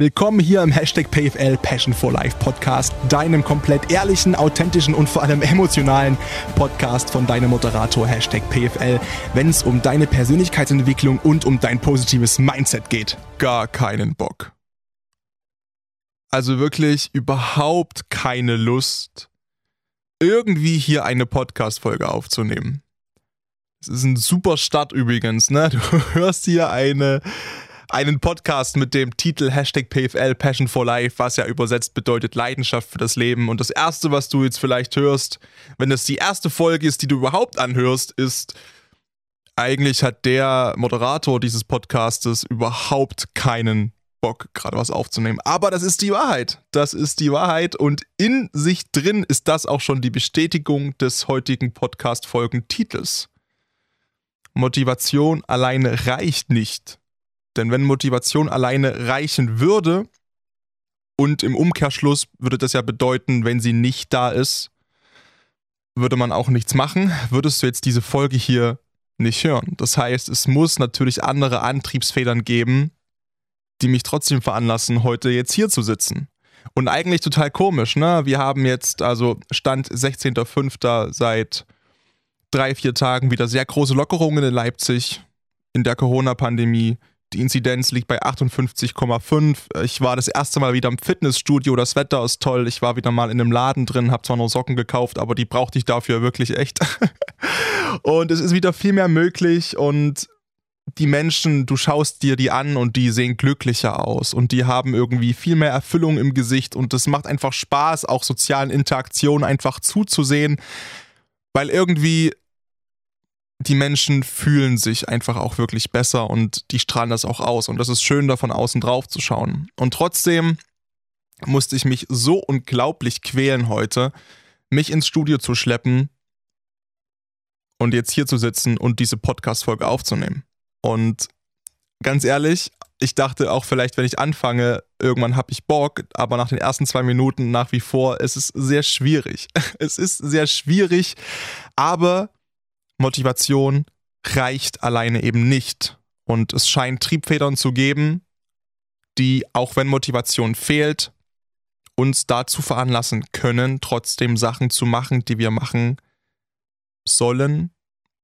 Willkommen hier im Hashtag PFL Passion for Life Podcast, deinem komplett ehrlichen, authentischen und vor allem emotionalen Podcast von deinem Moderator Hashtag PFL, wenn es um deine Persönlichkeitsentwicklung und um dein positives Mindset geht. Gar keinen Bock. Also wirklich überhaupt keine Lust, irgendwie hier eine Podcast-Folge aufzunehmen. Es ist ein super Start übrigens, ne? Du hörst hier eine einen Podcast mit dem Titel Hashtag PFL Passion for Life, was ja übersetzt bedeutet Leidenschaft für das Leben. Und das Erste, was du jetzt vielleicht hörst, wenn das die erste Folge ist, die du überhaupt anhörst, ist, eigentlich hat der Moderator dieses Podcastes überhaupt keinen Bock, gerade was aufzunehmen. Aber das ist die Wahrheit. Das ist die Wahrheit. Und in sich drin ist das auch schon die Bestätigung des heutigen Podcast-Folgentitels. Motivation alleine reicht nicht. Denn wenn Motivation alleine reichen würde, und im Umkehrschluss würde das ja bedeuten, wenn sie nicht da ist, würde man auch nichts machen, würdest du jetzt diese Folge hier nicht hören. Das heißt, es muss natürlich andere Antriebsfedern geben, die mich trotzdem veranlassen, heute jetzt hier zu sitzen. Und eigentlich total komisch, ne? Wir haben jetzt, also Stand 16.05. seit drei, vier Tagen wieder sehr große Lockerungen in Leipzig in der Corona-Pandemie. Die Inzidenz liegt bei 58,5. Ich war das erste Mal wieder im Fitnessstudio. Das Wetter ist toll. Ich war wieder mal in einem Laden drin, habe zwar nur Socken gekauft, aber die brauchte ich dafür wirklich echt. und es ist wieder viel mehr möglich und die Menschen, du schaust dir die an und die sehen glücklicher aus und die haben irgendwie viel mehr Erfüllung im Gesicht und es macht einfach Spaß, auch sozialen Interaktionen einfach zuzusehen, weil irgendwie die Menschen fühlen sich einfach auch wirklich besser und die strahlen das auch aus. Und das ist schön, da von außen drauf zu schauen. Und trotzdem musste ich mich so unglaublich quälen heute, mich ins Studio zu schleppen und jetzt hier zu sitzen und diese Podcast-Folge aufzunehmen. Und ganz ehrlich, ich dachte auch vielleicht, wenn ich anfange, irgendwann habe ich Bock, aber nach den ersten zwei Minuten nach wie vor, es ist sehr schwierig. Es ist sehr schwierig, aber Motivation reicht alleine eben nicht. Und es scheint Triebfedern zu geben, die, auch wenn Motivation fehlt, uns dazu veranlassen können, trotzdem Sachen zu machen, die wir machen sollen,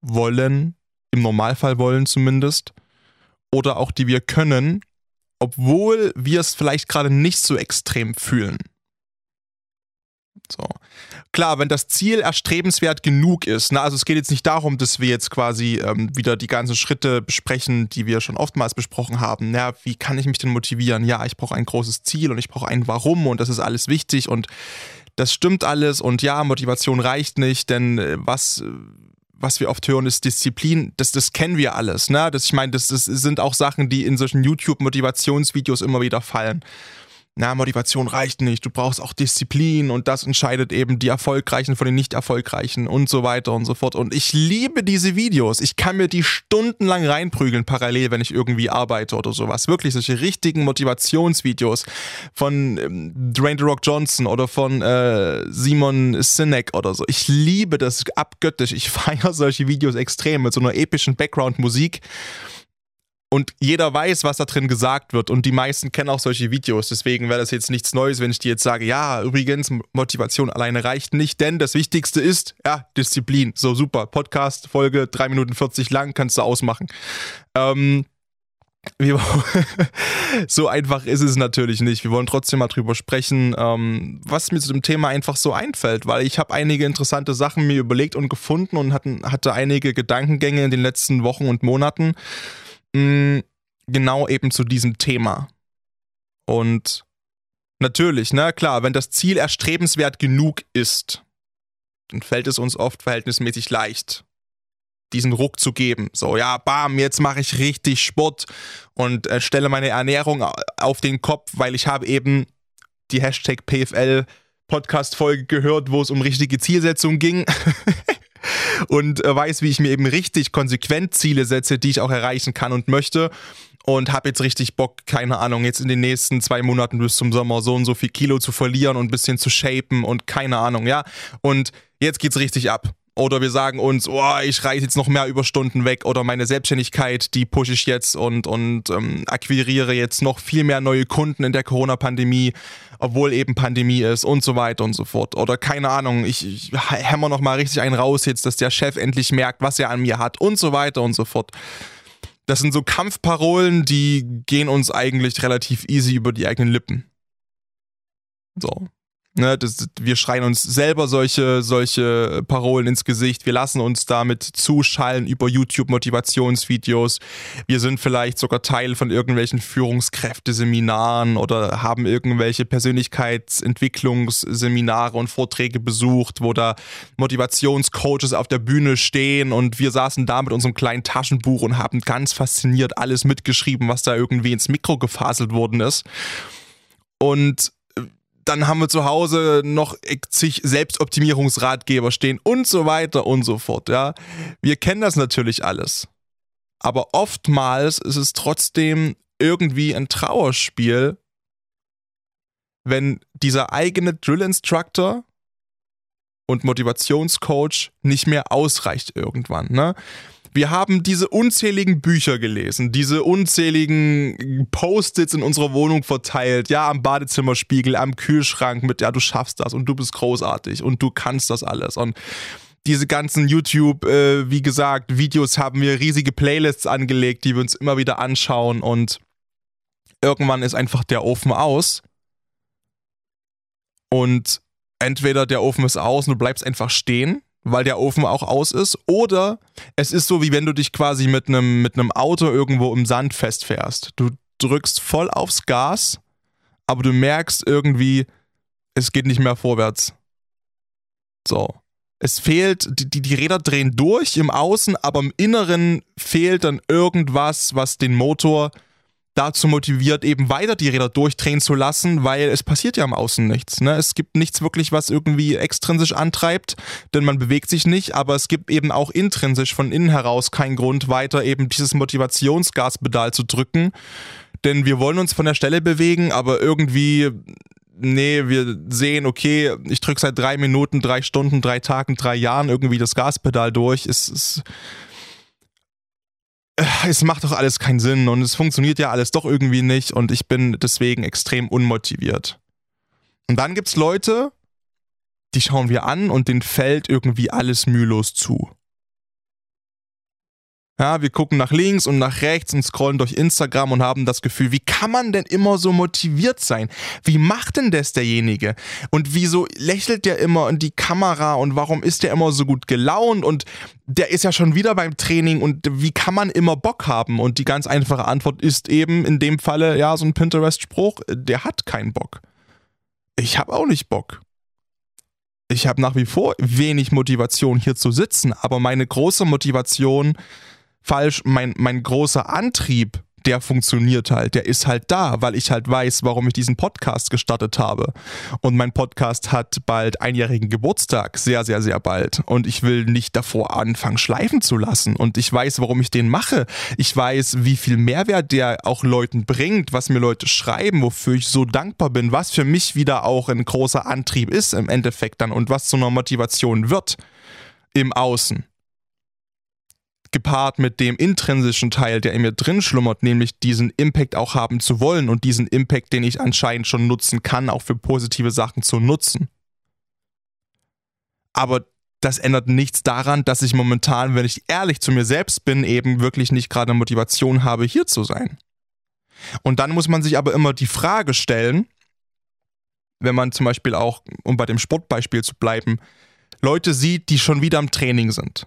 wollen, im Normalfall wollen zumindest, oder auch die wir können, obwohl wir es vielleicht gerade nicht so extrem fühlen. So. Klar, wenn das Ziel erstrebenswert genug ist, ne, also es geht jetzt nicht darum, dass wir jetzt quasi ähm, wieder die ganzen Schritte besprechen, die wir schon oftmals besprochen haben. Ja, wie kann ich mich denn motivieren? Ja, ich brauche ein großes Ziel und ich brauche ein Warum und das ist alles wichtig und das stimmt alles und ja, Motivation reicht nicht, denn äh, was was wir oft hören, ist Disziplin. Das, das kennen wir alles. Ne? Das, ich meine, das, das sind auch Sachen, die in solchen YouTube-Motivationsvideos immer wieder fallen na, Motivation reicht nicht, du brauchst auch Disziplin und das entscheidet eben die Erfolgreichen von den Nicht-Erfolgreichen und so weiter und so fort. Und ich liebe diese Videos. Ich kann mir die stundenlang reinprügeln, parallel, wenn ich irgendwie arbeite oder sowas. Wirklich solche richtigen Motivationsvideos von ähm, Dwayne The Rock Johnson oder von äh, Simon Sinek oder so. Ich liebe das abgöttisch. Ich feiere solche Videos extrem mit so einer epischen Background-Musik. Und jeder weiß, was da drin gesagt wird. Und die meisten kennen auch solche Videos. Deswegen wäre das jetzt nichts Neues, wenn ich dir jetzt sage, ja, übrigens, Motivation alleine reicht nicht, denn das Wichtigste ist, ja, Disziplin. So super. Podcast, Folge 3 Minuten 40 lang, kannst du ausmachen. Ähm, so einfach ist es natürlich nicht. Wir wollen trotzdem mal drüber sprechen, ähm, was mir zu dem Thema einfach so einfällt, weil ich habe einige interessante Sachen mir überlegt und gefunden und hatten, hatte einige Gedankengänge in den letzten Wochen und Monaten mh, genau eben zu diesem Thema. Und natürlich, na ne, klar, wenn das Ziel erstrebenswert genug ist, dann fällt es uns oft verhältnismäßig leicht, diesen Ruck zu geben. So, ja, bam, jetzt mache ich richtig Sport und äh, stelle meine Ernährung auf den Kopf, weil ich habe eben die Hashtag PFL Podcast-Folge gehört, wo es um richtige Zielsetzung ging. und äh, weiß, wie ich mir eben richtig konsequent Ziele setze, die ich auch erreichen kann und möchte. Und habe jetzt richtig Bock, keine Ahnung, jetzt in den nächsten zwei Monaten bis zum Sommer so und so viel Kilo zu verlieren und ein bisschen zu shapen und keine Ahnung, ja. Und jetzt geht's richtig ab. Oder wir sagen uns, oh, ich reiße jetzt noch mehr Überstunden weg oder meine Selbstständigkeit, die pushe ich jetzt und, und ähm, akquiriere jetzt noch viel mehr neue Kunden in der Corona-Pandemie, obwohl eben Pandemie ist und so weiter und so fort. Oder keine Ahnung, ich, ich hämmer noch mal richtig einen raus jetzt, dass der Chef endlich merkt, was er an mir hat und so weiter und so fort. Das sind so Kampfparolen, die gehen uns eigentlich relativ easy über die eigenen Lippen. So. Ne, das, wir schreien uns selber solche, solche Parolen ins Gesicht. Wir lassen uns damit zuschallen über YouTube-Motivationsvideos. Wir sind vielleicht sogar Teil von irgendwelchen Führungskräfteseminaren oder haben irgendwelche Persönlichkeitsentwicklungsseminare und Vorträge besucht, wo da Motivationscoaches auf der Bühne stehen und wir saßen da mit unserem kleinen Taschenbuch und haben ganz fasziniert alles mitgeschrieben, was da irgendwie ins Mikro gefaselt worden ist. Und dann haben wir zu Hause noch zig Selbstoptimierungsratgeber stehen und so weiter und so fort, ja. Wir kennen das natürlich alles. Aber oftmals ist es trotzdem irgendwie ein Trauerspiel, wenn dieser eigene Drill Instructor und Motivationscoach nicht mehr ausreicht irgendwann, ne? Wir haben diese unzähligen Bücher gelesen, diese unzähligen Post-its in unserer Wohnung verteilt, ja, am Badezimmerspiegel, am Kühlschrank mit, ja, du schaffst das und du bist großartig und du kannst das alles. Und diese ganzen YouTube, äh, wie gesagt, Videos haben wir riesige Playlists angelegt, die wir uns immer wieder anschauen und irgendwann ist einfach der Ofen aus. Und entweder der Ofen ist aus und du bleibst einfach stehen weil der Ofen auch aus ist. Oder es ist so, wie wenn du dich quasi mit einem mit Auto irgendwo im Sand festfährst. Du drückst voll aufs Gas, aber du merkst irgendwie, es geht nicht mehr vorwärts. So. Es fehlt, die, die Räder drehen durch im Außen, aber im Inneren fehlt dann irgendwas, was den Motor dazu motiviert, eben weiter die Räder durchdrehen zu lassen, weil es passiert ja am Außen nichts. Ne? Es gibt nichts wirklich, was irgendwie extrinsisch antreibt, denn man bewegt sich nicht, aber es gibt eben auch intrinsisch von innen heraus keinen Grund, weiter eben dieses Motivationsgaspedal zu drücken. Denn wir wollen uns von der Stelle bewegen, aber irgendwie nee, wir sehen, okay, ich drücke seit drei Minuten, drei Stunden, drei Tagen, drei Jahren irgendwie das Gaspedal durch. Es ist es macht doch alles keinen Sinn und es funktioniert ja alles doch irgendwie nicht und ich bin deswegen extrem unmotiviert. Und dann gibt es Leute, die schauen wir an und denen fällt irgendwie alles mühelos zu. Ja, wir gucken nach links und nach rechts und scrollen durch Instagram und haben das Gefühl, wie kann man denn immer so motiviert sein? Wie macht denn das derjenige? Und wieso lächelt der immer in die Kamera und warum ist der immer so gut gelaunt und der ist ja schon wieder beim Training und wie kann man immer Bock haben? Und die ganz einfache Antwort ist eben in dem Falle, ja, so ein Pinterest-Spruch, der hat keinen Bock. Ich habe auch nicht Bock ich habe nach wie vor wenig Motivation hier zu sitzen, aber meine große Motivation falsch. Mein, mein großer Antrieb, der funktioniert halt, der ist halt da, weil ich halt weiß, warum ich diesen Podcast gestartet habe. Und mein Podcast hat bald einjährigen Geburtstag, sehr, sehr, sehr bald. Und ich will nicht davor anfangen, schleifen zu lassen. Und ich weiß, warum ich den mache. Ich weiß, wie viel Mehrwert der auch Leuten bringt, was mir Leute schreiben, wofür ich so dankbar bin, was für mich wieder auch ein großer Antrieb ist im Endeffekt dann und was zu einer Motivation wird im Außen gepaart mit dem intrinsischen Teil, der in mir drin schlummert, nämlich diesen Impact auch haben zu wollen und diesen Impact, den ich anscheinend schon nutzen kann, auch für positive Sachen zu nutzen. Aber das ändert nichts daran, dass ich momentan, wenn ich ehrlich zu mir selbst bin, eben wirklich nicht gerade Motivation habe, hier zu sein. Und dann muss man sich aber immer die Frage stellen, wenn man zum Beispiel auch, um bei dem Sportbeispiel zu bleiben, Leute sieht, die schon wieder am Training sind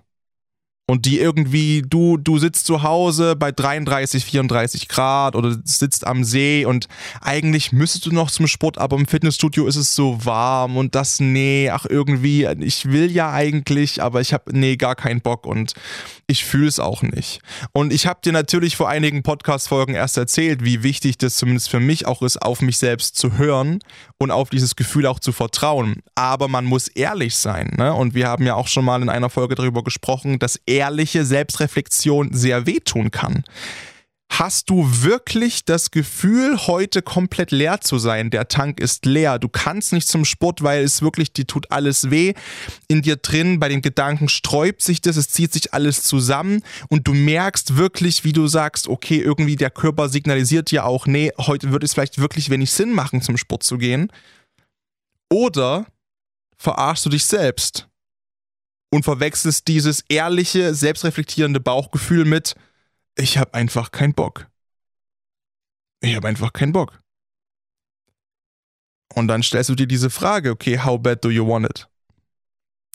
und die irgendwie, du, du sitzt zu Hause bei 33, 34 Grad oder sitzt am See und eigentlich müsstest du noch zum Sport, aber im Fitnessstudio ist es so warm und das, nee, ach irgendwie, ich will ja eigentlich, aber ich habe, nee, gar keinen Bock und ich fühle es auch nicht. Und ich habe dir natürlich vor einigen Podcast-Folgen erst erzählt, wie wichtig das zumindest für mich auch ist, auf mich selbst zu hören und auf dieses Gefühl auch zu vertrauen. Aber man muss ehrlich sein, ne? Und wir haben ja auch schon mal in einer Folge darüber gesprochen, dass er ehrliche Selbstreflexion sehr wehtun kann. Hast du wirklich das Gefühl, heute komplett leer zu sein? Der Tank ist leer. Du kannst nicht zum Sport, weil es wirklich, dir tut alles weh. In dir drin, bei den Gedanken sträubt sich das, es zieht sich alles zusammen und du merkst wirklich, wie du sagst, okay, irgendwie der Körper signalisiert dir auch, nee, heute wird es vielleicht wirklich wenig Sinn machen, zum Sport zu gehen. Oder verarschst du dich selbst und verwechselst dieses ehrliche, selbstreflektierende Bauchgefühl mit, ich habe einfach keinen Bock. Ich habe einfach keinen Bock. Und dann stellst du dir diese Frage, okay, how bad do you want it?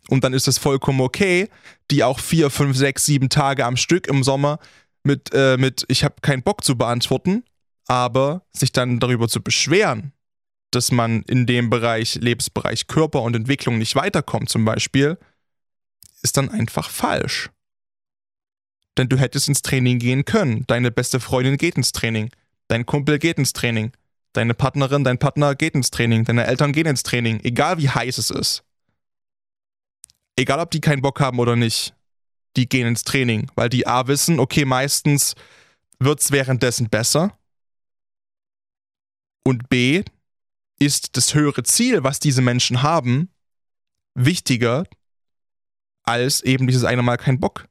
Und dann ist es vollkommen okay, die auch vier, fünf, sechs, sieben Tage am Stück im Sommer mit, äh, mit ich habe keinen Bock zu beantworten, aber sich dann darüber zu beschweren, dass man in dem Bereich, Lebensbereich Körper und Entwicklung nicht weiterkommt zum Beispiel, ist dann einfach falsch. Denn du hättest ins Training gehen können. Deine beste Freundin geht ins Training. Dein Kumpel geht ins Training. Deine Partnerin, dein Partner geht ins Training. Deine Eltern gehen ins Training. Egal wie heiß es ist. Egal ob die keinen Bock haben oder nicht. Die gehen ins Training. Weil die A wissen, okay, meistens wird es währenddessen besser. Und B ist das höhere Ziel, was diese Menschen haben, wichtiger als eben dieses eine Mal kein Bock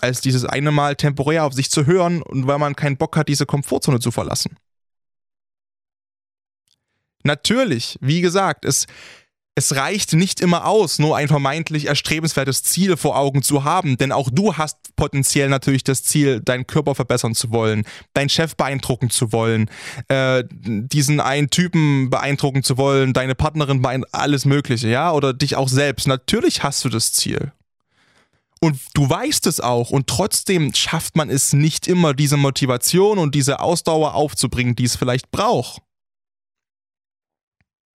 als dieses eine Mal temporär auf sich zu hören und weil man keinen Bock hat, diese Komfortzone zu verlassen. Natürlich, wie gesagt, es, es reicht nicht immer aus, nur ein vermeintlich erstrebenswertes Ziel vor Augen zu haben, denn auch du hast potenziell natürlich das Ziel, deinen Körper verbessern zu wollen, deinen Chef beeindrucken zu wollen, äh, diesen einen Typen beeindrucken zu wollen, deine Partnerin beeindrucken, alles Mögliche, ja, oder dich auch selbst. Natürlich hast du das Ziel. Und du weißt es auch und trotzdem schafft man es nicht immer, diese Motivation und diese Ausdauer aufzubringen, die es vielleicht braucht.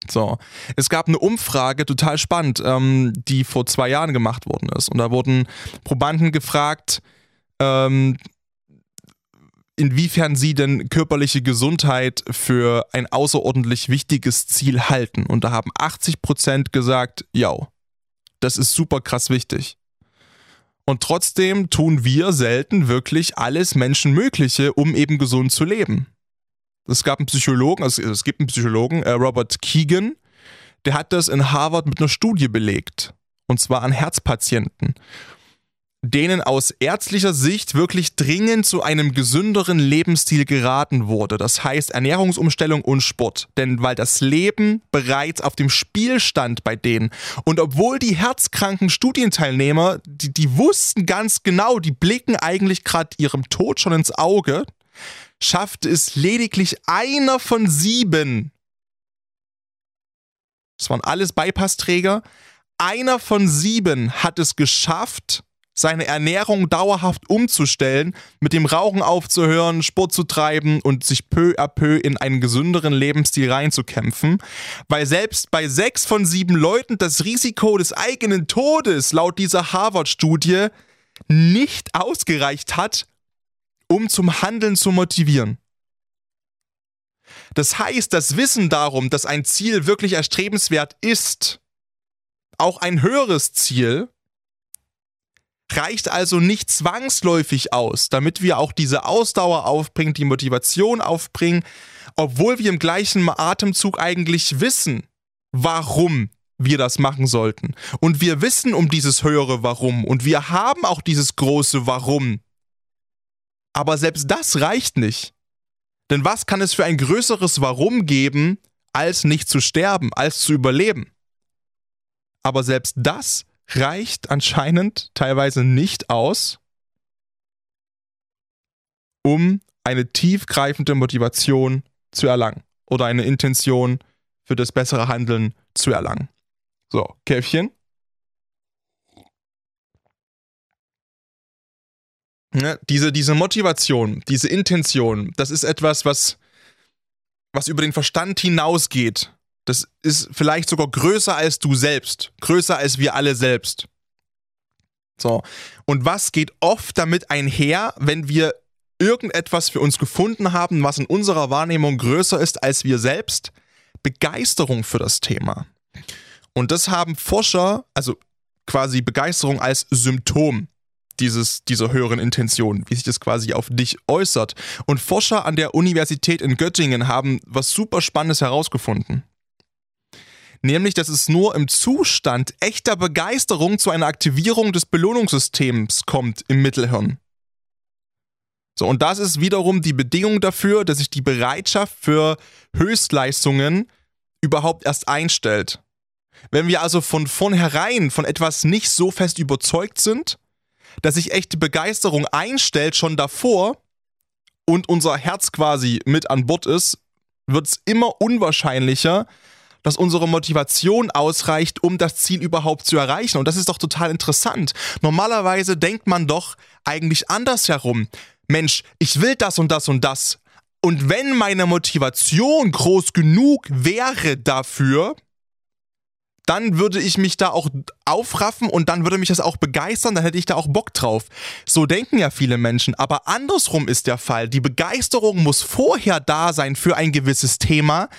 So, es gab eine Umfrage, total spannend, ähm, die vor zwei Jahren gemacht worden ist. Und da wurden Probanden gefragt, ähm, inwiefern sie denn körperliche Gesundheit für ein außerordentlich wichtiges Ziel halten. Und da haben 80% gesagt, ja, das ist super krass wichtig. Und trotzdem tun wir selten wirklich alles Menschenmögliche, um eben gesund zu leben. Es gab einen Psychologen, also es gibt einen Psychologen, äh, Robert Keegan, der hat das in Harvard mit einer Studie belegt. Und zwar an Herzpatienten denen aus ärztlicher Sicht wirklich dringend zu einem gesünderen Lebensstil geraten wurde. Das heißt Ernährungsumstellung und Sport. Denn weil das Leben bereits auf dem Spiel stand bei denen. Und obwohl die herzkranken Studienteilnehmer, die, die wussten ganz genau, die blicken eigentlich gerade ihrem Tod schon ins Auge, schaffte es lediglich einer von sieben. Das waren alles Bypassträger. Einer von sieben hat es geschafft, seine Ernährung dauerhaft umzustellen, mit dem Rauchen aufzuhören, Sport zu treiben und sich peu à peu in einen gesünderen Lebensstil reinzukämpfen, weil selbst bei sechs von sieben Leuten das Risiko des eigenen Todes laut dieser Harvard-Studie nicht ausgereicht hat, um zum Handeln zu motivieren. Das heißt, das Wissen darum, dass ein Ziel wirklich erstrebenswert ist, auch ein höheres Ziel, reicht also nicht zwangsläufig aus, damit wir auch diese Ausdauer aufbringen, die Motivation aufbringen, obwohl wir im gleichen Atemzug eigentlich wissen, warum wir das machen sollten. Und wir wissen um dieses höhere Warum und wir haben auch dieses große Warum. Aber selbst das reicht nicht. Denn was kann es für ein größeres Warum geben, als nicht zu sterben, als zu überleben? Aber selbst das reicht anscheinend teilweise nicht aus, um eine tiefgreifende Motivation zu erlangen oder eine Intention für das bessere Handeln zu erlangen. So, Käffchen. Ja, diese, diese Motivation, diese Intention, das ist etwas, was, was über den Verstand hinausgeht. Das ist vielleicht sogar größer als du selbst, größer als wir alle selbst. So. Und was geht oft damit einher, wenn wir irgendetwas für uns gefunden haben, was in unserer Wahrnehmung größer ist als wir selbst? Begeisterung für das Thema. Und das haben Forscher, also quasi Begeisterung als Symptom. Dieses, dieser höheren Intention, wie sich das quasi auf dich äußert. Und Forscher an der Universität in Göttingen haben was super Spannendes herausgefunden. Nämlich, dass es nur im Zustand echter Begeisterung zu einer Aktivierung des Belohnungssystems kommt im Mittelhirn. So, und das ist wiederum die Bedingung dafür, dass sich die Bereitschaft für Höchstleistungen überhaupt erst einstellt. Wenn wir also von vornherein von etwas nicht so fest überzeugt sind, dass sich echte Begeisterung einstellt schon davor und unser Herz quasi mit an Bord ist, wird es immer unwahrscheinlicher, dass unsere Motivation ausreicht, um das Ziel überhaupt zu erreichen. Und das ist doch total interessant. Normalerweise denkt man doch eigentlich andersherum. Mensch, ich will das und das und das. Und wenn meine Motivation groß genug wäre dafür, dann würde ich mich da auch aufraffen und dann würde mich das auch begeistern, dann hätte ich da auch Bock drauf. So denken ja viele Menschen, aber andersrum ist der Fall. Die Begeisterung muss vorher da sein für ein gewisses Thema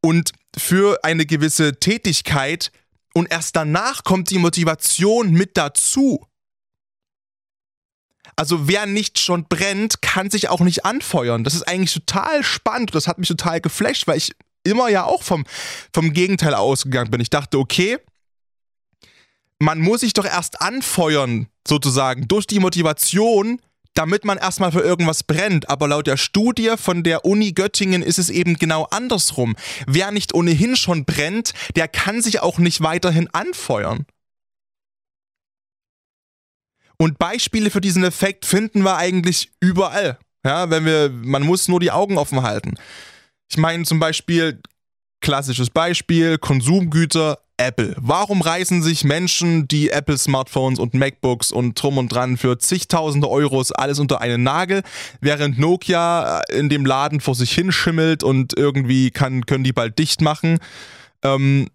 und für eine gewisse Tätigkeit und erst danach kommt die Motivation mit dazu. Also wer nicht schon brennt, kann sich auch nicht anfeuern. Das ist eigentlich total spannend. Das hat mich total geflasht, weil ich immer ja auch vom, vom Gegenteil ausgegangen bin. Ich dachte, okay, man muss sich doch erst anfeuern, sozusagen, durch die Motivation, damit man erstmal für irgendwas brennt. Aber laut der Studie von der Uni Göttingen ist es eben genau andersrum. Wer nicht ohnehin schon brennt, der kann sich auch nicht weiterhin anfeuern. Und Beispiele für diesen Effekt finden wir eigentlich überall. Ja, wenn wir, man muss nur die Augen offen halten. Ich meine zum Beispiel, klassisches Beispiel, Konsumgüter, Apple. Warum reißen sich Menschen, die Apple Smartphones und MacBooks und drum und dran für zigtausende Euros alles unter einen Nagel, während Nokia in dem Laden vor sich hinschimmelt und irgendwie kann, können die bald dicht machen? Ähm,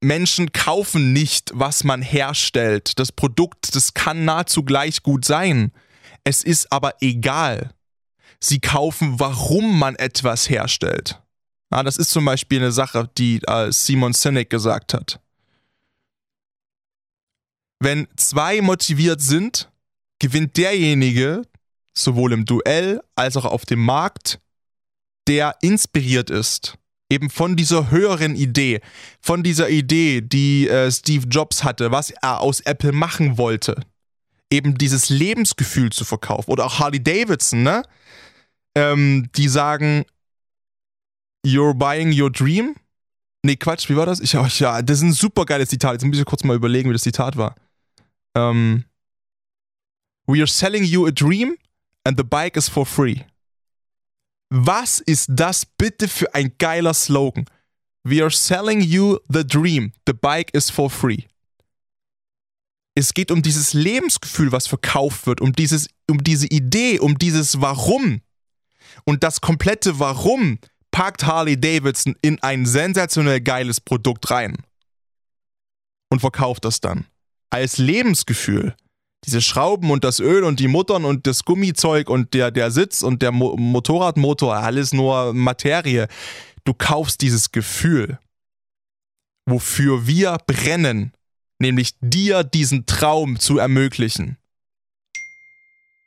Menschen kaufen nicht, was man herstellt. Das Produkt, das kann nahezu gleich gut sein. Es ist aber egal. Sie kaufen, warum man etwas herstellt. Ja, das ist zum Beispiel eine Sache, die äh, Simon Sinek gesagt hat. Wenn zwei motiviert sind, gewinnt derjenige, sowohl im Duell als auch auf dem Markt, der inspiriert ist eben von dieser höheren Idee, von dieser Idee, die äh, Steve Jobs hatte, was er aus Apple machen wollte, eben dieses Lebensgefühl zu verkaufen. Oder auch Harley Davidson, ne? Ähm, die sagen, you're buying your dream. Nee, Quatsch, wie war das? Ich, oh, ja, das ist ein super geiles Zitat. Jetzt muss ich kurz mal überlegen, wie das Zitat war. Ähm, We are selling you a dream and the bike is for free. Was ist das bitte für ein geiler Slogan? We are selling you the dream. The bike is for free. Es geht um dieses Lebensgefühl, was verkauft wird, um, dieses, um diese Idee, um dieses Warum. Und das komplette Warum packt Harley Davidson in ein sensationell geiles Produkt rein. Und verkauft das dann. Als Lebensgefühl diese Schrauben und das Öl und die Muttern und das Gummizeug und der, der Sitz und der Mo Motorradmotor, alles nur Materie. Du kaufst dieses Gefühl, wofür wir brennen, nämlich dir diesen Traum zu ermöglichen.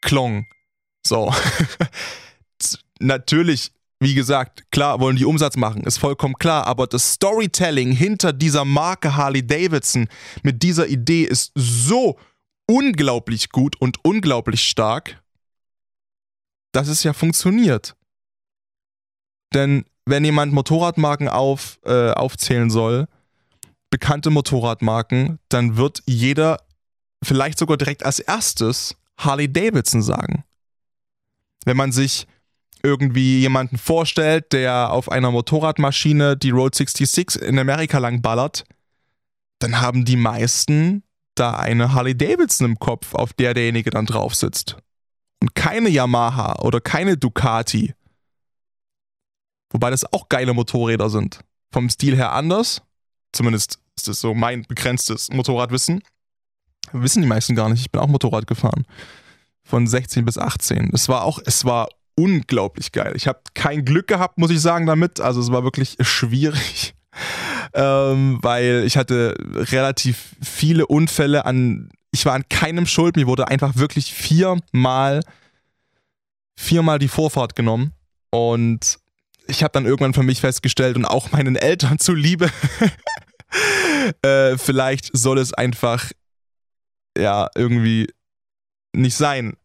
Klong. So. Natürlich, wie gesagt, klar wollen die Umsatz machen, ist vollkommen klar, aber das Storytelling hinter dieser Marke Harley Davidson mit dieser Idee ist so unglaublich gut und unglaublich stark, dass es ja funktioniert. Denn wenn jemand Motorradmarken auf, äh, aufzählen soll, bekannte Motorradmarken, dann wird jeder vielleicht sogar direkt als erstes Harley Davidson sagen. Wenn man sich irgendwie jemanden vorstellt, der auf einer Motorradmaschine die Road 66 in Amerika lang ballert, dann haben die meisten da eine Harley Davidson im Kopf, auf der derjenige dann drauf sitzt. Und keine Yamaha oder keine Ducati. Wobei das auch geile Motorräder sind. Vom Stil her anders. Zumindest ist das so mein begrenztes Motorradwissen. Wissen die meisten gar nicht. Ich bin auch Motorrad gefahren. Von 16 bis 18. Es war auch, es war unglaublich geil. Ich habe kein Glück gehabt, muss ich sagen, damit. Also es war wirklich schwierig ähm, weil ich hatte relativ viele Unfälle an. ich war an keinem schuld. Mir wurde einfach wirklich viermal, viermal die Vorfahrt genommen. Und ich habe dann irgendwann für mich festgestellt und auch meinen Eltern zuliebe, äh, vielleicht soll es einfach ja irgendwie nicht sein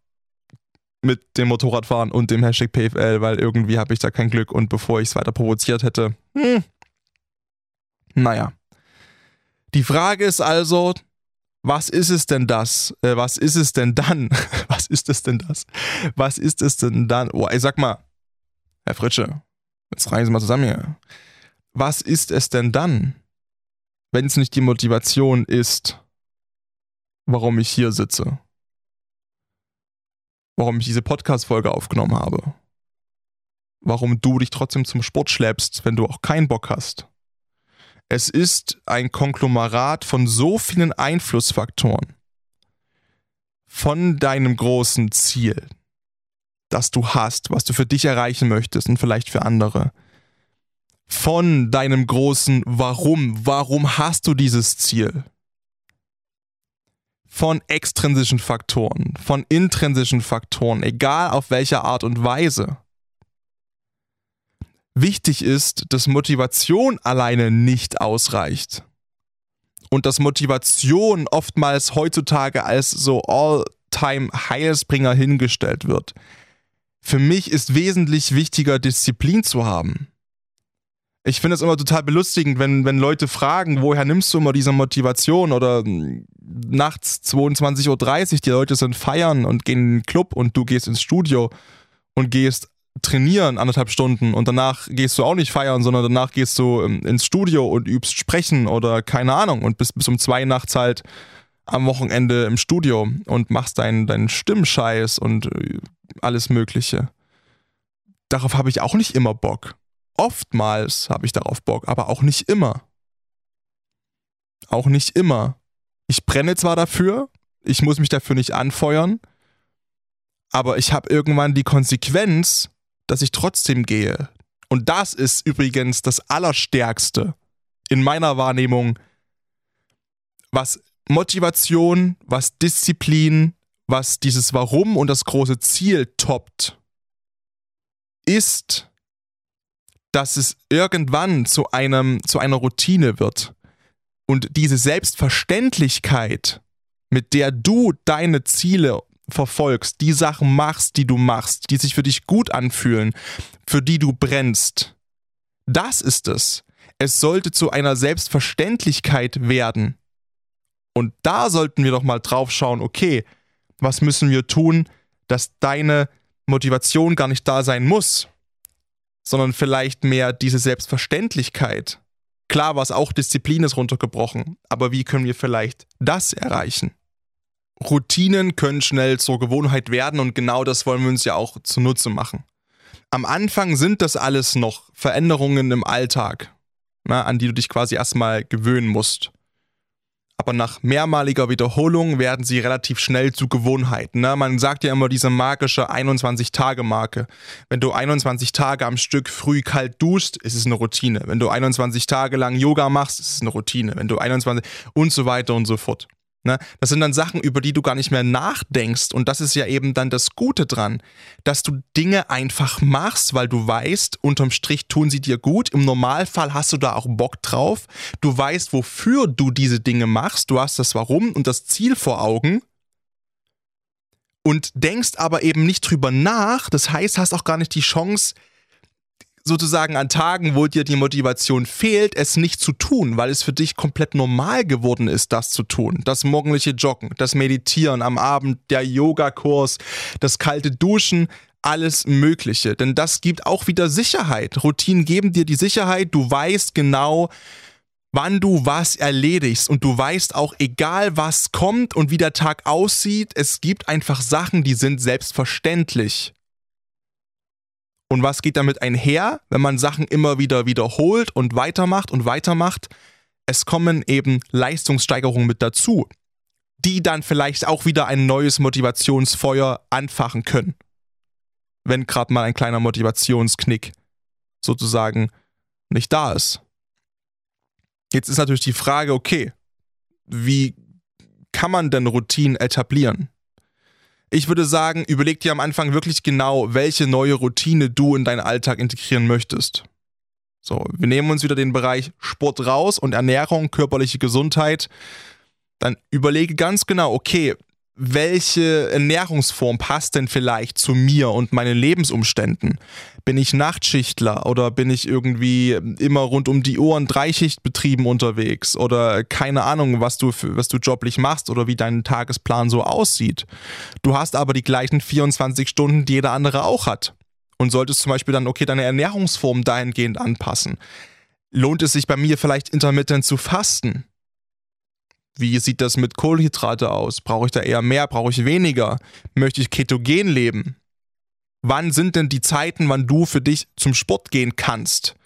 mit dem Motorradfahren und dem Hashtag PFL, weil irgendwie habe ich da kein Glück und bevor ich es weiter provoziert hätte, hm, naja. Die Frage ist also, was ist es denn das? Äh, was ist es denn dann? was ist es denn das? Was ist es denn dann? Oh, ey, sag mal, Herr Fritsche, jetzt reisen wir mal zusammen hier. Was ist es denn dann, wenn es nicht die Motivation ist, warum ich hier sitze? Warum ich diese Podcast-Folge aufgenommen habe? Warum du dich trotzdem zum Sport schleppst, wenn du auch keinen Bock hast? Es ist ein Konglomerat von so vielen Einflussfaktoren. Von deinem großen Ziel, das du hast, was du für dich erreichen möchtest und vielleicht für andere. Von deinem großen Warum. Warum hast du dieses Ziel? Von extrinsischen Faktoren, von intrinsischen Faktoren, egal auf welche Art und Weise wichtig ist, dass Motivation alleine nicht ausreicht. Und dass Motivation oftmals heutzutage als so All-Time-Heilsbringer hingestellt wird. Für mich ist wesentlich wichtiger, Disziplin zu haben. Ich finde es immer total belustigend, wenn, wenn Leute fragen, woher nimmst du immer diese Motivation oder nachts 22.30 Uhr, die Leute sind feiern und gehen in den Club und du gehst ins Studio und gehst trainieren anderthalb Stunden und danach gehst du auch nicht feiern, sondern danach gehst du ähm, ins Studio und übst sprechen oder keine Ahnung und bist bis um zwei nachts halt am Wochenende im Studio und machst deinen, deinen Stimmscheiß und äh, alles Mögliche. Darauf habe ich auch nicht immer Bock. Oftmals habe ich darauf Bock, aber auch nicht immer. Auch nicht immer. Ich brenne zwar dafür, ich muss mich dafür nicht anfeuern, aber ich habe irgendwann die Konsequenz, dass ich trotzdem gehe. Und das ist übrigens das Allerstärkste in meiner Wahrnehmung, was Motivation, was Disziplin, was dieses Warum und das große Ziel toppt, ist, dass es irgendwann zu einem zu einer Routine wird und diese Selbstverständlichkeit, mit der du deine Ziele verfolgst, die Sachen machst, die du machst, die sich für dich gut anfühlen, für die du brennst. Das ist es. Es sollte zu einer Selbstverständlichkeit werden. Und da sollten wir doch mal drauf schauen, okay, was müssen wir tun, dass deine Motivation gar nicht da sein muss, sondern vielleicht mehr diese Selbstverständlichkeit. Klar, was auch Disziplin ist runtergebrochen, aber wie können wir vielleicht das erreichen? Routinen können schnell zur Gewohnheit werden und genau das wollen wir uns ja auch zunutze machen. Am Anfang sind das alles noch Veränderungen im Alltag, na, an die du dich quasi erstmal gewöhnen musst. Aber nach mehrmaliger Wiederholung werden sie relativ schnell zu Gewohnheiten. Ne? Man sagt ja immer diese magische 21-Tage-Marke. Wenn du 21 Tage am Stück früh kalt duschst, ist es eine Routine. Wenn du 21 Tage lang Yoga machst, ist es eine Routine. Wenn du 21 und so weiter und so fort. Ne? Das sind dann Sachen, über die du gar nicht mehr nachdenkst. Und das ist ja eben dann das Gute dran, dass du Dinge einfach machst, weil du weißt, unterm Strich tun sie dir gut. Im Normalfall hast du da auch Bock drauf. Du weißt, wofür du diese Dinge machst. Du hast das Warum und das Ziel vor Augen. Und denkst aber eben nicht drüber nach. Das heißt, hast auch gar nicht die Chance, sozusagen an Tagen, wo dir die Motivation fehlt, es nicht zu tun, weil es für dich komplett normal geworden ist, das zu tun. Das morgendliche Joggen, das Meditieren am Abend, der Yogakurs, das kalte Duschen, alles Mögliche. Denn das gibt auch wieder Sicherheit. Routinen geben dir die Sicherheit, du weißt genau, wann du was erledigst und du weißt auch, egal was kommt und wie der Tag aussieht, es gibt einfach Sachen, die sind selbstverständlich. Und was geht damit einher, wenn man Sachen immer wieder wiederholt und weitermacht und weitermacht? Es kommen eben Leistungssteigerungen mit dazu, die dann vielleicht auch wieder ein neues Motivationsfeuer anfachen können. Wenn gerade mal ein kleiner Motivationsknick sozusagen nicht da ist. Jetzt ist natürlich die Frage, okay, wie kann man denn Routinen etablieren? Ich würde sagen, überleg dir am Anfang wirklich genau, welche neue Routine du in deinen Alltag integrieren möchtest. So, wir nehmen uns wieder den Bereich Sport raus und Ernährung, körperliche Gesundheit. Dann überlege ganz genau, okay, welche Ernährungsform passt denn vielleicht zu mir und meinen Lebensumständen? Bin ich Nachtschichtler oder bin ich irgendwie immer rund um die Ohren Dreischichtbetrieben unterwegs oder keine Ahnung, was du, was du joblich machst oder wie dein Tagesplan so aussieht? Du hast aber die gleichen 24 Stunden, die jeder andere auch hat und solltest zum Beispiel dann, okay, deine Ernährungsform dahingehend anpassen. Lohnt es sich bei mir vielleicht intermittent zu fasten? Wie sieht das mit Kohlenhydrate aus? Brauche ich da eher mehr? Brauche ich weniger? Möchte ich ketogen leben? Wann sind denn die Zeiten, wann du für dich zum Sport gehen kannst?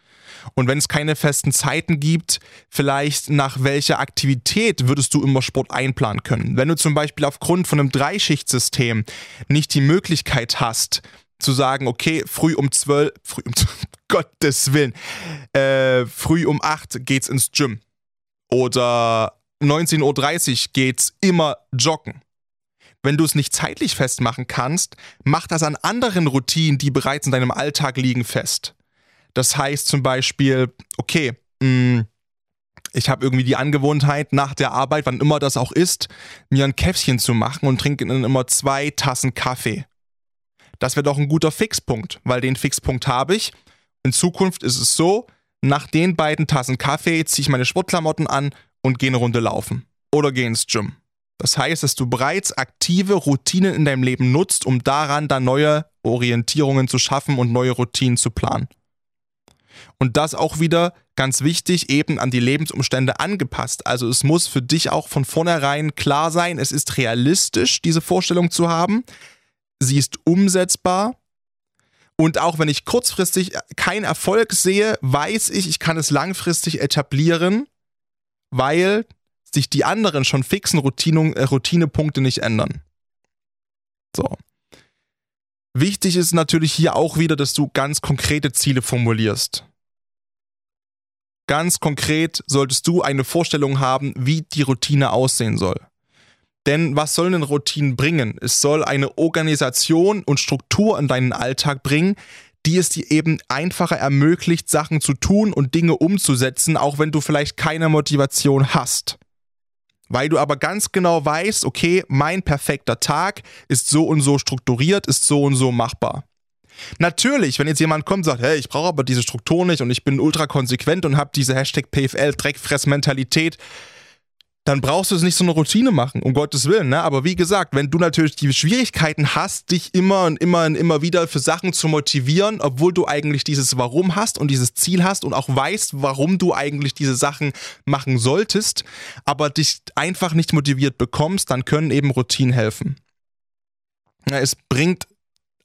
Und wenn es keine festen Zeiten gibt, vielleicht nach welcher Aktivität würdest du immer Sport einplanen können? Wenn du zum Beispiel aufgrund von einem Dreischichtsystem nicht die Möglichkeit hast, zu sagen, okay, früh um zwölf, früh um Gottes Willen, äh, früh um acht geht's ins Gym. Oder 19.30 Uhr geht's immer joggen. Wenn du es nicht zeitlich festmachen kannst, mach das an anderen Routinen, die bereits in deinem Alltag liegen, fest. Das heißt zum Beispiel, okay, mm, ich habe irgendwie die Angewohnheit, nach der Arbeit, wann immer das auch ist, mir ein Käffchen zu machen und trinke dann immer zwei Tassen Kaffee. Das wäre doch ein guter Fixpunkt, weil den Fixpunkt habe ich. In Zukunft ist es so, nach den beiden Tassen Kaffee ziehe ich meine Sportklamotten an und gehe eine Runde laufen oder gehe ins Gym. Das heißt, dass du bereits aktive Routinen in deinem Leben nutzt, um daran dann neue Orientierungen zu schaffen und neue Routinen zu planen. Und das auch wieder ganz wichtig, eben an die Lebensumstände angepasst. Also es muss für dich auch von vornherein klar sein, es ist realistisch, diese Vorstellung zu haben. Sie ist umsetzbar. Und auch wenn ich kurzfristig keinen Erfolg sehe, weiß ich, ich kann es langfristig etablieren weil sich die anderen schon fixen äh, Routinepunkte nicht ändern. So. Wichtig ist natürlich hier auch wieder, dass du ganz konkrete Ziele formulierst. Ganz konkret solltest du eine Vorstellung haben, wie die Routine aussehen soll. Denn was soll eine Routine bringen? Es soll eine Organisation und Struktur in deinen Alltag bringen, die es dir eben einfacher ermöglicht, Sachen zu tun und Dinge umzusetzen, auch wenn du vielleicht keine Motivation hast. Weil du aber ganz genau weißt, okay, mein perfekter Tag ist so und so strukturiert, ist so und so machbar. Natürlich, wenn jetzt jemand kommt und sagt, hey, ich brauche aber diese Struktur nicht und ich bin ultra konsequent und habe diese Hashtag PFL Dreckfress-Mentalität, dann brauchst du es nicht so eine Routine machen, um Gottes Willen. Ne? Aber wie gesagt, wenn du natürlich die Schwierigkeiten hast, dich immer und immer und immer wieder für Sachen zu motivieren, obwohl du eigentlich dieses Warum hast und dieses Ziel hast und auch weißt, warum du eigentlich diese Sachen machen solltest, aber dich einfach nicht motiviert bekommst, dann können eben Routinen helfen. Ja, es bringt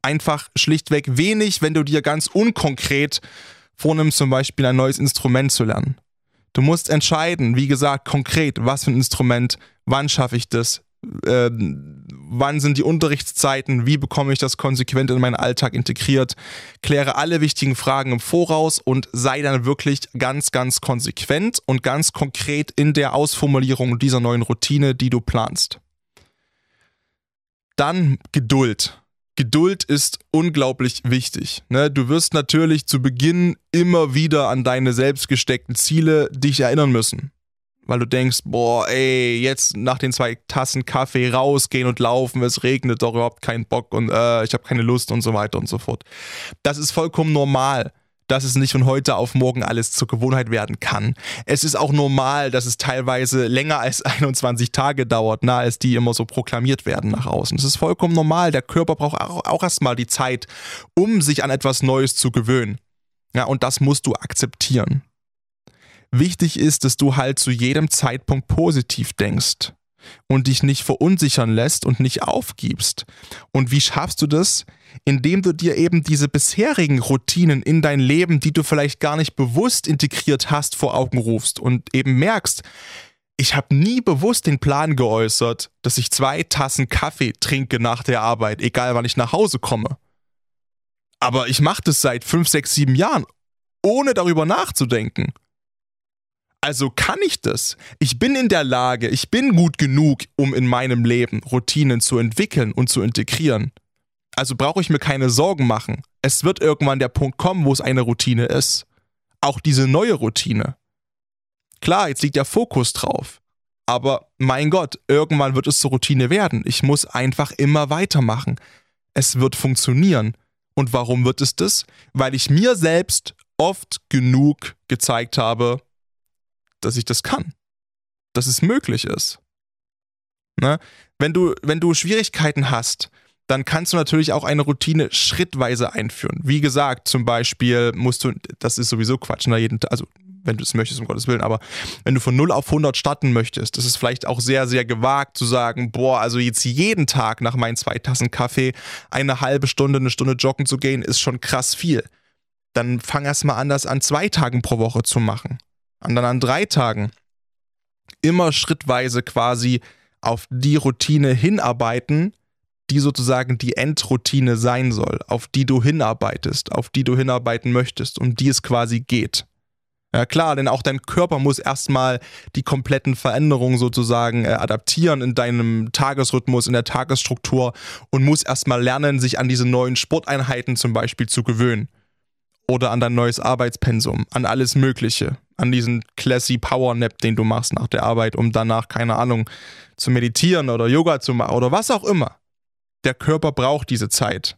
einfach schlichtweg wenig, wenn du dir ganz unkonkret vornimmst, zum Beispiel ein neues Instrument zu lernen. Du musst entscheiden, wie gesagt, konkret, was für ein Instrument, wann schaffe ich das, äh, wann sind die Unterrichtszeiten, wie bekomme ich das konsequent in meinen Alltag integriert, kläre alle wichtigen Fragen im Voraus und sei dann wirklich ganz, ganz konsequent und ganz konkret in der Ausformulierung dieser neuen Routine, die du planst. Dann Geduld. Geduld ist unglaublich wichtig. Ne? Du wirst natürlich zu Beginn immer wieder an deine selbst gesteckten Ziele dich erinnern müssen. Weil du denkst, boah, ey, jetzt nach den zwei Tassen Kaffee rausgehen und laufen, es regnet doch überhaupt keinen Bock und äh, ich habe keine Lust und so weiter und so fort. Das ist vollkommen normal dass es nicht von heute auf morgen alles zur Gewohnheit werden kann. Es ist auch normal, dass es teilweise länger als 21 Tage dauert, na, als die immer so proklamiert werden nach außen. Es ist vollkommen normal. Der Körper braucht auch, auch erstmal die Zeit, um sich an etwas Neues zu gewöhnen. Ja, und das musst du akzeptieren. Wichtig ist, dass du halt zu jedem Zeitpunkt positiv denkst und dich nicht verunsichern lässt und nicht aufgibst. Und wie schaffst du das? Indem du dir eben diese bisherigen Routinen in dein Leben, die du vielleicht gar nicht bewusst integriert hast, vor Augen rufst und eben merkst, ich habe nie bewusst den Plan geäußert, dass ich zwei Tassen Kaffee trinke nach der Arbeit, egal wann ich nach Hause komme. Aber ich mache das seit fünf, sechs, sieben Jahren, ohne darüber nachzudenken. Also kann ich das. Ich bin in der Lage, ich bin gut genug, um in meinem Leben Routinen zu entwickeln und zu integrieren. Also brauche ich mir keine Sorgen machen. Es wird irgendwann der Punkt kommen, wo es eine Routine ist. Auch diese neue Routine. Klar, jetzt liegt der Fokus drauf. Aber mein Gott, irgendwann wird es zur Routine werden. Ich muss einfach immer weitermachen. Es wird funktionieren. Und warum wird es das? Weil ich mir selbst oft genug gezeigt habe, dass ich das kann. Dass es möglich ist. Ne? Wenn, du, wenn du Schwierigkeiten hast, dann kannst du natürlich auch eine Routine schrittweise einführen. Wie gesagt, zum Beispiel musst du, das ist sowieso Quatsch, ne, jeden, also wenn du es möchtest, um Gottes Willen, aber wenn du von 0 auf 100 starten möchtest, ist vielleicht auch sehr, sehr gewagt zu sagen, boah, also jetzt jeden Tag nach meinen zwei Tassen Kaffee eine halbe Stunde, eine Stunde joggen zu gehen, ist schon krass viel. Dann fang erst mal an, das an zwei Tagen pro Woche zu machen und dann an drei Tagen immer schrittweise quasi auf die Routine hinarbeiten, die sozusagen die Endroutine sein soll, auf die du hinarbeitest, auf die du hinarbeiten möchtest, um die es quasi geht. Ja klar, denn auch dein Körper muss erstmal die kompletten Veränderungen sozusagen äh, adaptieren in deinem Tagesrhythmus, in der Tagesstruktur und muss erstmal lernen, sich an diese neuen Sporteinheiten zum Beispiel zu gewöhnen oder an dein neues Arbeitspensum, an alles Mögliche, an diesen classy Power Nap, den du machst nach der Arbeit, um danach, keine Ahnung, zu meditieren oder Yoga zu machen oder was auch immer. Der Körper braucht diese Zeit.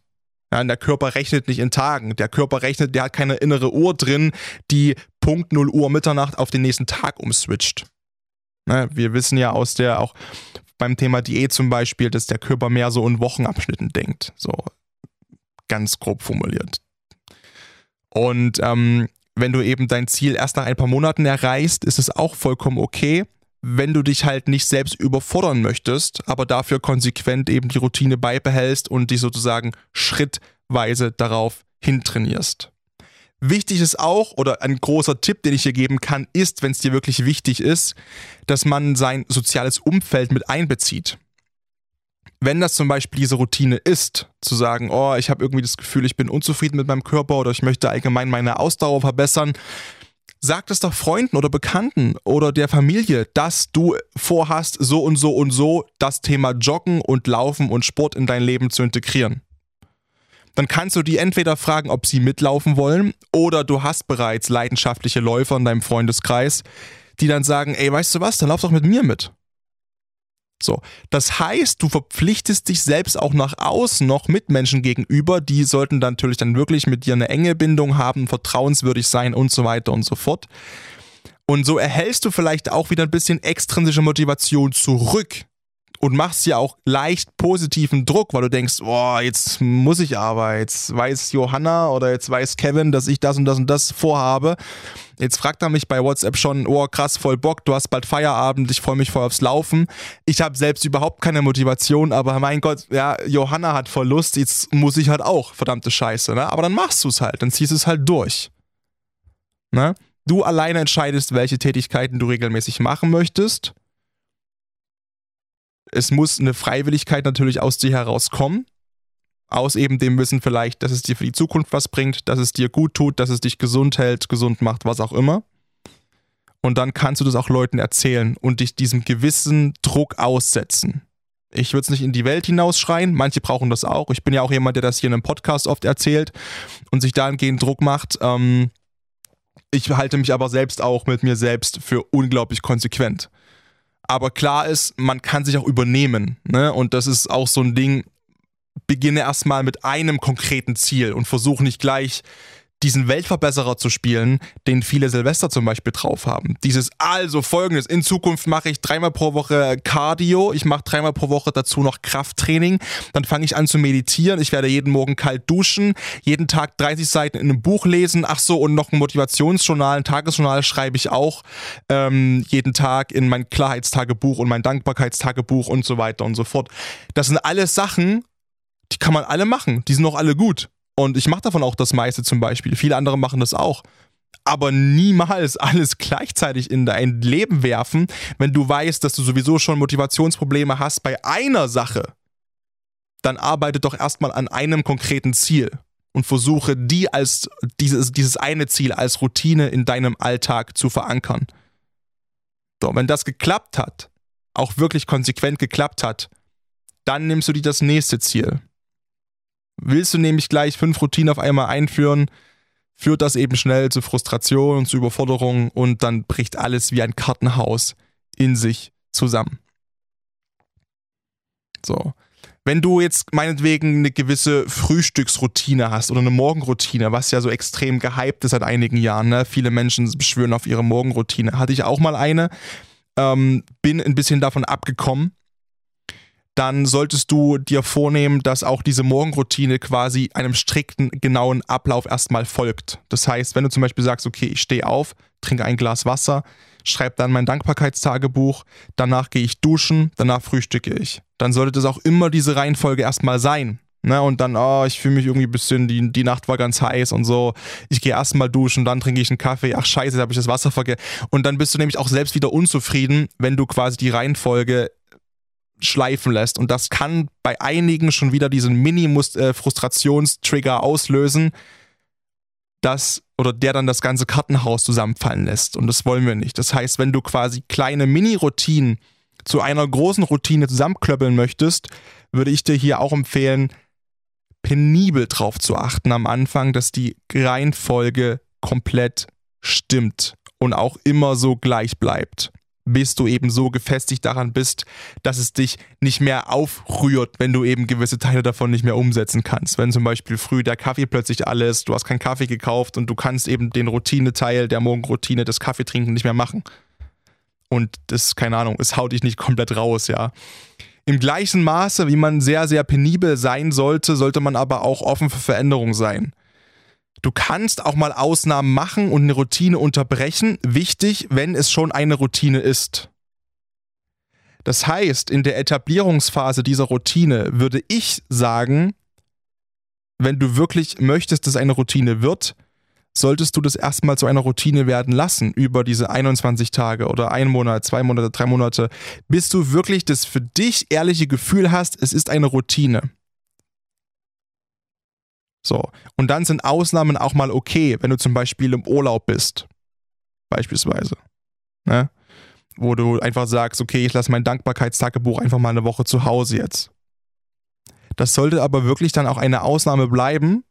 Ja, der Körper rechnet nicht in Tagen. Der Körper rechnet, der hat keine innere Uhr drin, die Punkt 0 Uhr Mitternacht auf den nächsten Tag umswitcht. Ne, wir wissen ja aus der, auch beim Thema Diät zum Beispiel, dass der Körper mehr so in Wochenabschnitten denkt. So ganz grob formuliert. Und ähm, wenn du eben dein Ziel erst nach ein paar Monaten erreichst, ist es auch vollkommen okay, wenn du dich halt nicht selbst überfordern möchtest, aber dafür konsequent eben die Routine beibehältst und dich sozusagen schrittweise darauf hintrainierst. Wichtig ist auch, oder ein großer Tipp, den ich dir geben kann, ist, wenn es dir wirklich wichtig ist, dass man sein soziales Umfeld mit einbezieht wenn das zum Beispiel diese Routine ist, zu sagen, oh, ich habe irgendwie das Gefühl, ich bin unzufrieden mit meinem Körper oder ich möchte allgemein meine Ausdauer verbessern, sag es doch Freunden oder Bekannten oder der Familie, dass du vorhast, so und so und so das Thema Joggen und Laufen und Sport in dein Leben zu integrieren. Dann kannst du die entweder fragen, ob sie mitlaufen wollen, oder du hast bereits leidenschaftliche Läufer in deinem Freundeskreis, die dann sagen, ey, weißt du was, dann lauf doch mit mir mit. So, das heißt, du verpflichtest dich selbst auch nach außen noch Mitmenschen gegenüber, die sollten dann natürlich dann wirklich mit dir eine enge Bindung haben, vertrauenswürdig sein und so weiter und so fort. Und so erhältst du vielleicht auch wieder ein bisschen extrinsische Motivation zurück und machst ja auch leicht positiven Druck, weil du denkst, oh, jetzt muss ich aber, jetzt weiß Johanna oder jetzt weiß Kevin, dass ich das und das und das vorhabe. Jetzt fragt er mich bei WhatsApp schon, oh krass, voll Bock, du hast bald Feierabend, ich freue mich voll aufs Laufen. Ich habe selbst überhaupt keine Motivation, aber mein Gott, ja, Johanna hat voll Lust, jetzt muss ich halt auch, verdammte Scheiße, ne? Aber dann machst du es halt, dann ziehst du es halt durch. Ne? Du alleine entscheidest, welche Tätigkeiten du regelmäßig machen möchtest es muss eine Freiwilligkeit natürlich aus dir herauskommen. Aus eben dem Wissen vielleicht, dass es dir für die Zukunft was bringt, dass es dir gut tut, dass es dich gesund hält, gesund macht, was auch immer. Und dann kannst du das auch Leuten erzählen und dich diesem gewissen Druck aussetzen. Ich würde es nicht in die Welt hinausschreien, manche brauchen das auch. Ich bin ja auch jemand, der das hier in einem Podcast oft erzählt und sich dahingehend Druck macht. Ähm, ich halte mich aber selbst auch mit mir selbst für unglaublich konsequent. Aber klar ist, man kann sich auch übernehmen. Ne? Und das ist auch so ein Ding, beginne erstmal mit einem konkreten Ziel und versuche nicht gleich diesen Weltverbesserer zu spielen, den viele Silvester zum Beispiel drauf haben. Dieses also folgendes, in Zukunft mache ich dreimal pro Woche Cardio, ich mache dreimal pro Woche dazu noch Krafttraining, dann fange ich an zu meditieren, ich werde jeden Morgen kalt duschen, jeden Tag 30 Seiten in einem Buch lesen, ach so, und noch ein Motivationsjournal, ein Tagesjournal schreibe ich auch ähm, jeden Tag in mein Klarheitstagebuch und mein Dankbarkeitstagebuch und so weiter und so fort. Das sind alles Sachen, die kann man alle machen, die sind auch alle gut. Und ich mache davon auch das meiste zum Beispiel. Viele andere machen das auch. Aber niemals alles gleichzeitig in dein Leben werfen, wenn du weißt, dass du sowieso schon Motivationsprobleme hast bei einer Sache. Dann arbeite doch erstmal an einem konkreten Ziel und versuche die als dieses, dieses eine Ziel als Routine in deinem Alltag zu verankern. So, wenn das geklappt hat, auch wirklich konsequent geklappt hat, dann nimmst du dir das nächste Ziel. Willst du nämlich gleich fünf Routinen auf einmal einführen, führt das eben schnell zu Frustration und zu Überforderung und dann bricht alles wie ein Kartenhaus in sich zusammen. So. Wenn du jetzt meinetwegen eine gewisse Frühstücksroutine hast oder eine Morgenroutine, was ja so extrem gehypt ist seit einigen Jahren, ne? viele Menschen beschwören auf ihre Morgenroutine. Hatte ich auch mal eine, ähm, bin ein bisschen davon abgekommen, dann solltest du dir vornehmen, dass auch diese Morgenroutine quasi einem strikten, genauen Ablauf erstmal folgt. Das heißt, wenn du zum Beispiel sagst, okay, ich stehe auf, trinke ein Glas Wasser, schreibe dann mein Dankbarkeitstagebuch, danach gehe ich duschen, danach frühstücke ich. Dann sollte das auch immer diese Reihenfolge erstmal sein. Ne, und dann, oh, ich fühle mich irgendwie ein bisschen, die, die Nacht war ganz heiß und so. Ich gehe erstmal duschen, dann trinke ich einen Kaffee. Ach scheiße, da habe ich das Wasser vergessen. Und dann bist du nämlich auch selbst wieder unzufrieden, wenn du quasi die Reihenfolge schleifen lässt. Und das kann bei einigen schon wieder diesen Mini-Frustrationstrigger äh, auslösen, das oder der dann das ganze Kartenhaus zusammenfallen lässt. Und das wollen wir nicht. Das heißt, wenn du quasi kleine Mini-Routinen zu einer großen Routine zusammenklöppeln möchtest, würde ich dir hier auch empfehlen, penibel drauf zu achten am Anfang, dass die Reihenfolge komplett stimmt und auch immer so gleich bleibt bis du eben so gefestigt daran bist, dass es dich nicht mehr aufrührt, wenn du eben gewisse Teile davon nicht mehr umsetzen kannst. Wenn zum Beispiel früh der Kaffee plötzlich alles, du hast keinen Kaffee gekauft und du kannst eben den Routineteil der Morgenroutine des Kaffeetrinken nicht mehr machen. Und das, keine Ahnung, es haut dich nicht komplett raus, ja. Im gleichen Maße, wie man sehr, sehr penibel sein sollte, sollte man aber auch offen für Veränderung sein. Du kannst auch mal Ausnahmen machen und eine Routine unterbrechen. Wichtig, wenn es schon eine Routine ist. Das heißt, in der Etablierungsphase dieser Routine würde ich sagen, wenn du wirklich möchtest, dass eine Routine wird, solltest du das erstmal zu einer Routine werden lassen über diese 21 Tage oder ein Monat, zwei Monate, drei Monate, bis du wirklich das für dich ehrliche Gefühl hast, es ist eine Routine. So. Und dann sind Ausnahmen auch mal okay, wenn du zum Beispiel im Urlaub bist. Beispielsweise. Ne? Wo du einfach sagst, okay, ich lasse mein Dankbarkeitstagebuch einfach mal eine Woche zu Hause jetzt. Das sollte aber wirklich dann auch eine Ausnahme bleiben,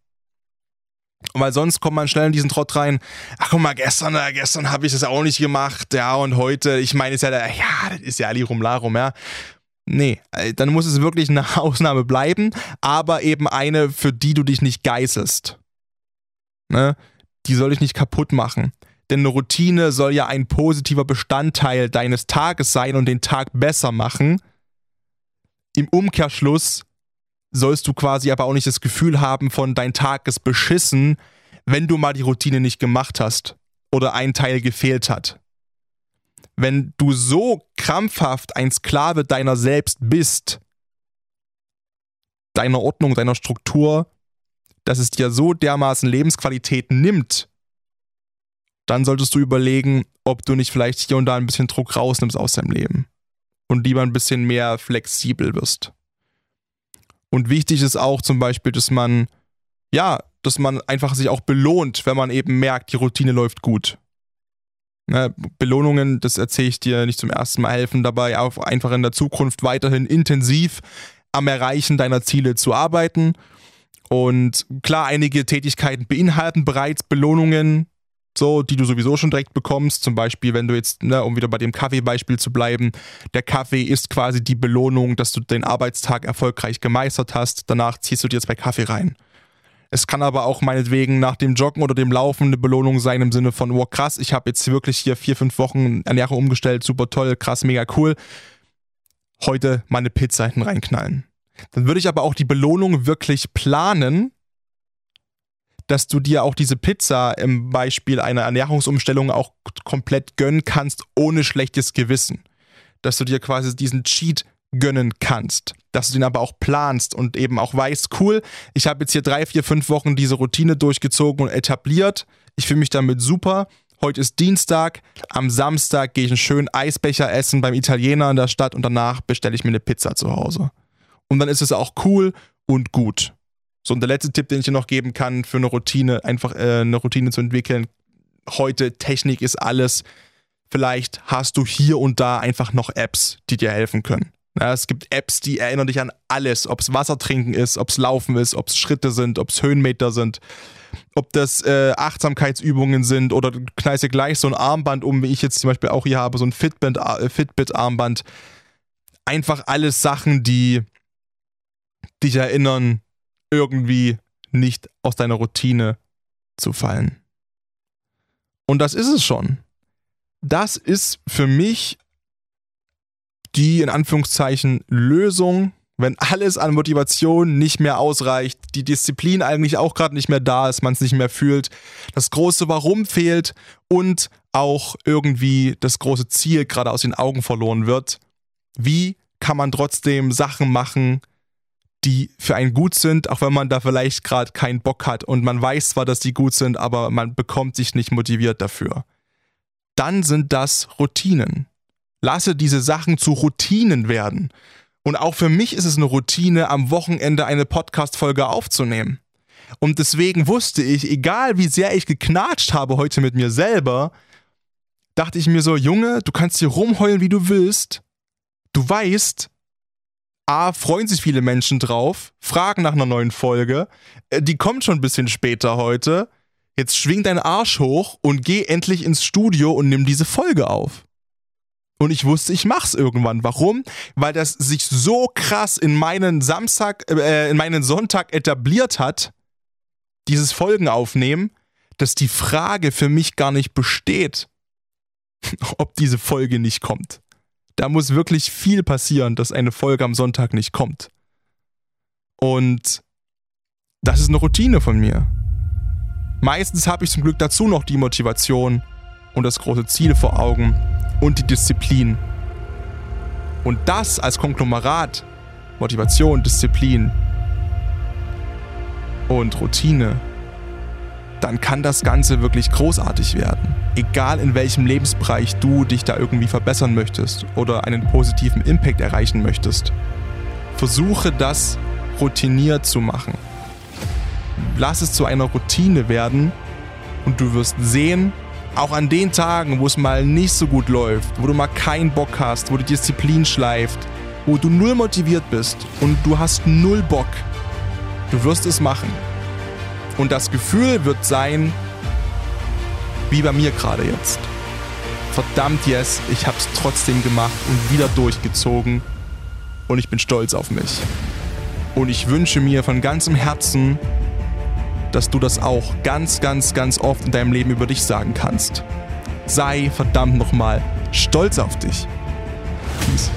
weil sonst kommt man schnell in diesen Trott rein. Ach guck mal, gestern, äh, gestern habe ich das auch nicht gemacht, ja, und heute, ich meine, ist ja, ja, das ist ja Ali Rumlarum, ja. Nee, äh, dann muss es wirklich eine Ausnahme bleiben, aber eben eine, für die du dich nicht geißelst. Ne? Die soll dich nicht kaputt machen. Denn eine Routine soll ja ein positiver Bestandteil deines Tages sein und den Tag besser machen. Im Umkehrschluss sollst du quasi aber auch nicht das Gefühl haben von dein Tag ist beschissen, wenn du mal die Routine nicht gemacht hast oder ein Teil gefehlt hat wenn du so krampfhaft ein Sklave deiner selbst bist, deiner Ordnung, deiner Struktur, dass es dir so dermaßen Lebensqualität nimmt, dann solltest du überlegen, ob du nicht vielleicht hier und da ein bisschen Druck rausnimmst aus deinem Leben und lieber ein bisschen mehr flexibel wirst. Und wichtig ist auch zum Beispiel, dass man, ja, dass man einfach sich auch belohnt, wenn man eben merkt, die Routine läuft gut. Ne, Belohnungen, das erzähle ich dir nicht zum ersten Mal, helfen dabei, auch einfach in der Zukunft weiterhin intensiv am Erreichen deiner Ziele zu arbeiten. Und klar, einige Tätigkeiten beinhalten bereits Belohnungen, so, die du sowieso schon direkt bekommst. Zum Beispiel, wenn du jetzt, ne, um wieder bei dem Kaffeebeispiel zu bleiben, der Kaffee ist quasi die Belohnung, dass du den Arbeitstag erfolgreich gemeistert hast. Danach ziehst du dir zwei Kaffee rein. Es kann aber auch meinetwegen nach dem Joggen oder dem Laufen eine Belohnung sein im Sinne von, wow, krass, ich habe jetzt wirklich hier vier, fünf Wochen Ernährung umgestellt, super toll, krass, mega cool. Heute mal eine Pizza hinten reinknallen. Dann würde ich aber auch die Belohnung wirklich planen, dass du dir auch diese Pizza im Beispiel einer Ernährungsumstellung auch komplett gönnen kannst, ohne schlechtes Gewissen. Dass du dir quasi diesen Cheat gönnen kannst. Dass du den aber auch planst und eben auch weißt, cool, ich habe jetzt hier drei, vier, fünf Wochen diese Routine durchgezogen und etabliert. Ich fühle mich damit super. Heute ist Dienstag. Am Samstag gehe ich einen schönen Eisbecher essen beim Italiener in der Stadt und danach bestelle ich mir eine Pizza zu Hause. Und dann ist es auch cool und gut. So, und der letzte Tipp, den ich dir noch geben kann für eine Routine, einfach äh, eine Routine zu entwickeln. Heute, Technik ist alles Vielleicht hast du hier und da einfach noch Apps, die dir helfen können. Ja, es gibt Apps, die erinnern dich an alles, ob es Wasser trinken ist, ob es Laufen ist, ob es Schritte sind, ob es Höhenmeter sind, ob das äh, Achtsamkeitsübungen sind oder du knallst dir gleich so ein Armband um, wie ich jetzt zum Beispiel auch hier habe, so ein äh, Fitbit-Armband. Einfach alles Sachen, die dich erinnern, irgendwie nicht aus deiner Routine zu fallen. Und das ist es schon. Das ist für mich die in Anführungszeichen Lösung, wenn alles an Motivation nicht mehr ausreicht, die Disziplin eigentlich auch gerade nicht mehr da ist, man es nicht mehr fühlt, das große Warum fehlt und auch irgendwie das große Ziel gerade aus den Augen verloren wird. Wie kann man trotzdem Sachen machen, die für einen gut sind, auch wenn man da vielleicht gerade keinen Bock hat und man weiß zwar, dass die gut sind, aber man bekommt sich nicht motiviert dafür. Dann sind das Routinen. Lasse diese Sachen zu Routinen werden. Und auch für mich ist es eine Routine, am Wochenende eine Podcast-Folge aufzunehmen. Und deswegen wusste ich, egal wie sehr ich geknatscht habe heute mit mir selber, dachte ich mir so, Junge, du kannst hier rumheulen, wie du willst. Du weißt, A, freuen sich viele Menschen drauf, fragen nach einer neuen Folge. Äh, die kommt schon ein bisschen später heute. Jetzt schwing deinen Arsch hoch und geh endlich ins Studio und nimm diese Folge auf. Und ich wusste, ich mach's irgendwann. Warum? Weil das sich so krass in meinen Samstag, äh, in meinen Sonntag etabliert hat, dieses Folgen aufnehmen, dass die Frage für mich gar nicht besteht, ob diese Folge nicht kommt. Da muss wirklich viel passieren, dass eine Folge am Sonntag nicht kommt. Und das ist eine Routine von mir. Meistens habe ich zum Glück dazu noch die Motivation und das große Ziel vor Augen und die Disziplin. Und das als Konglomerat, Motivation, Disziplin und Routine, dann kann das Ganze wirklich großartig werden. Egal in welchem Lebensbereich du dich da irgendwie verbessern möchtest oder einen positiven Impact erreichen möchtest. Versuche das routiniert zu machen. Lass es zu einer Routine werden und du wirst sehen, auch an den Tagen, wo es mal nicht so gut läuft, wo du mal keinen Bock hast, wo die Disziplin schleift, wo du null motiviert bist und du hast null Bock, du wirst es machen. Und das Gefühl wird sein, wie bei mir gerade jetzt. Verdammt, yes, ich hab's trotzdem gemacht und wieder durchgezogen und ich bin stolz auf mich. Und ich wünsche mir von ganzem Herzen, dass du das auch ganz, ganz, ganz oft in deinem Leben über dich sagen kannst. Sei verdammt nochmal stolz auf dich. Peace.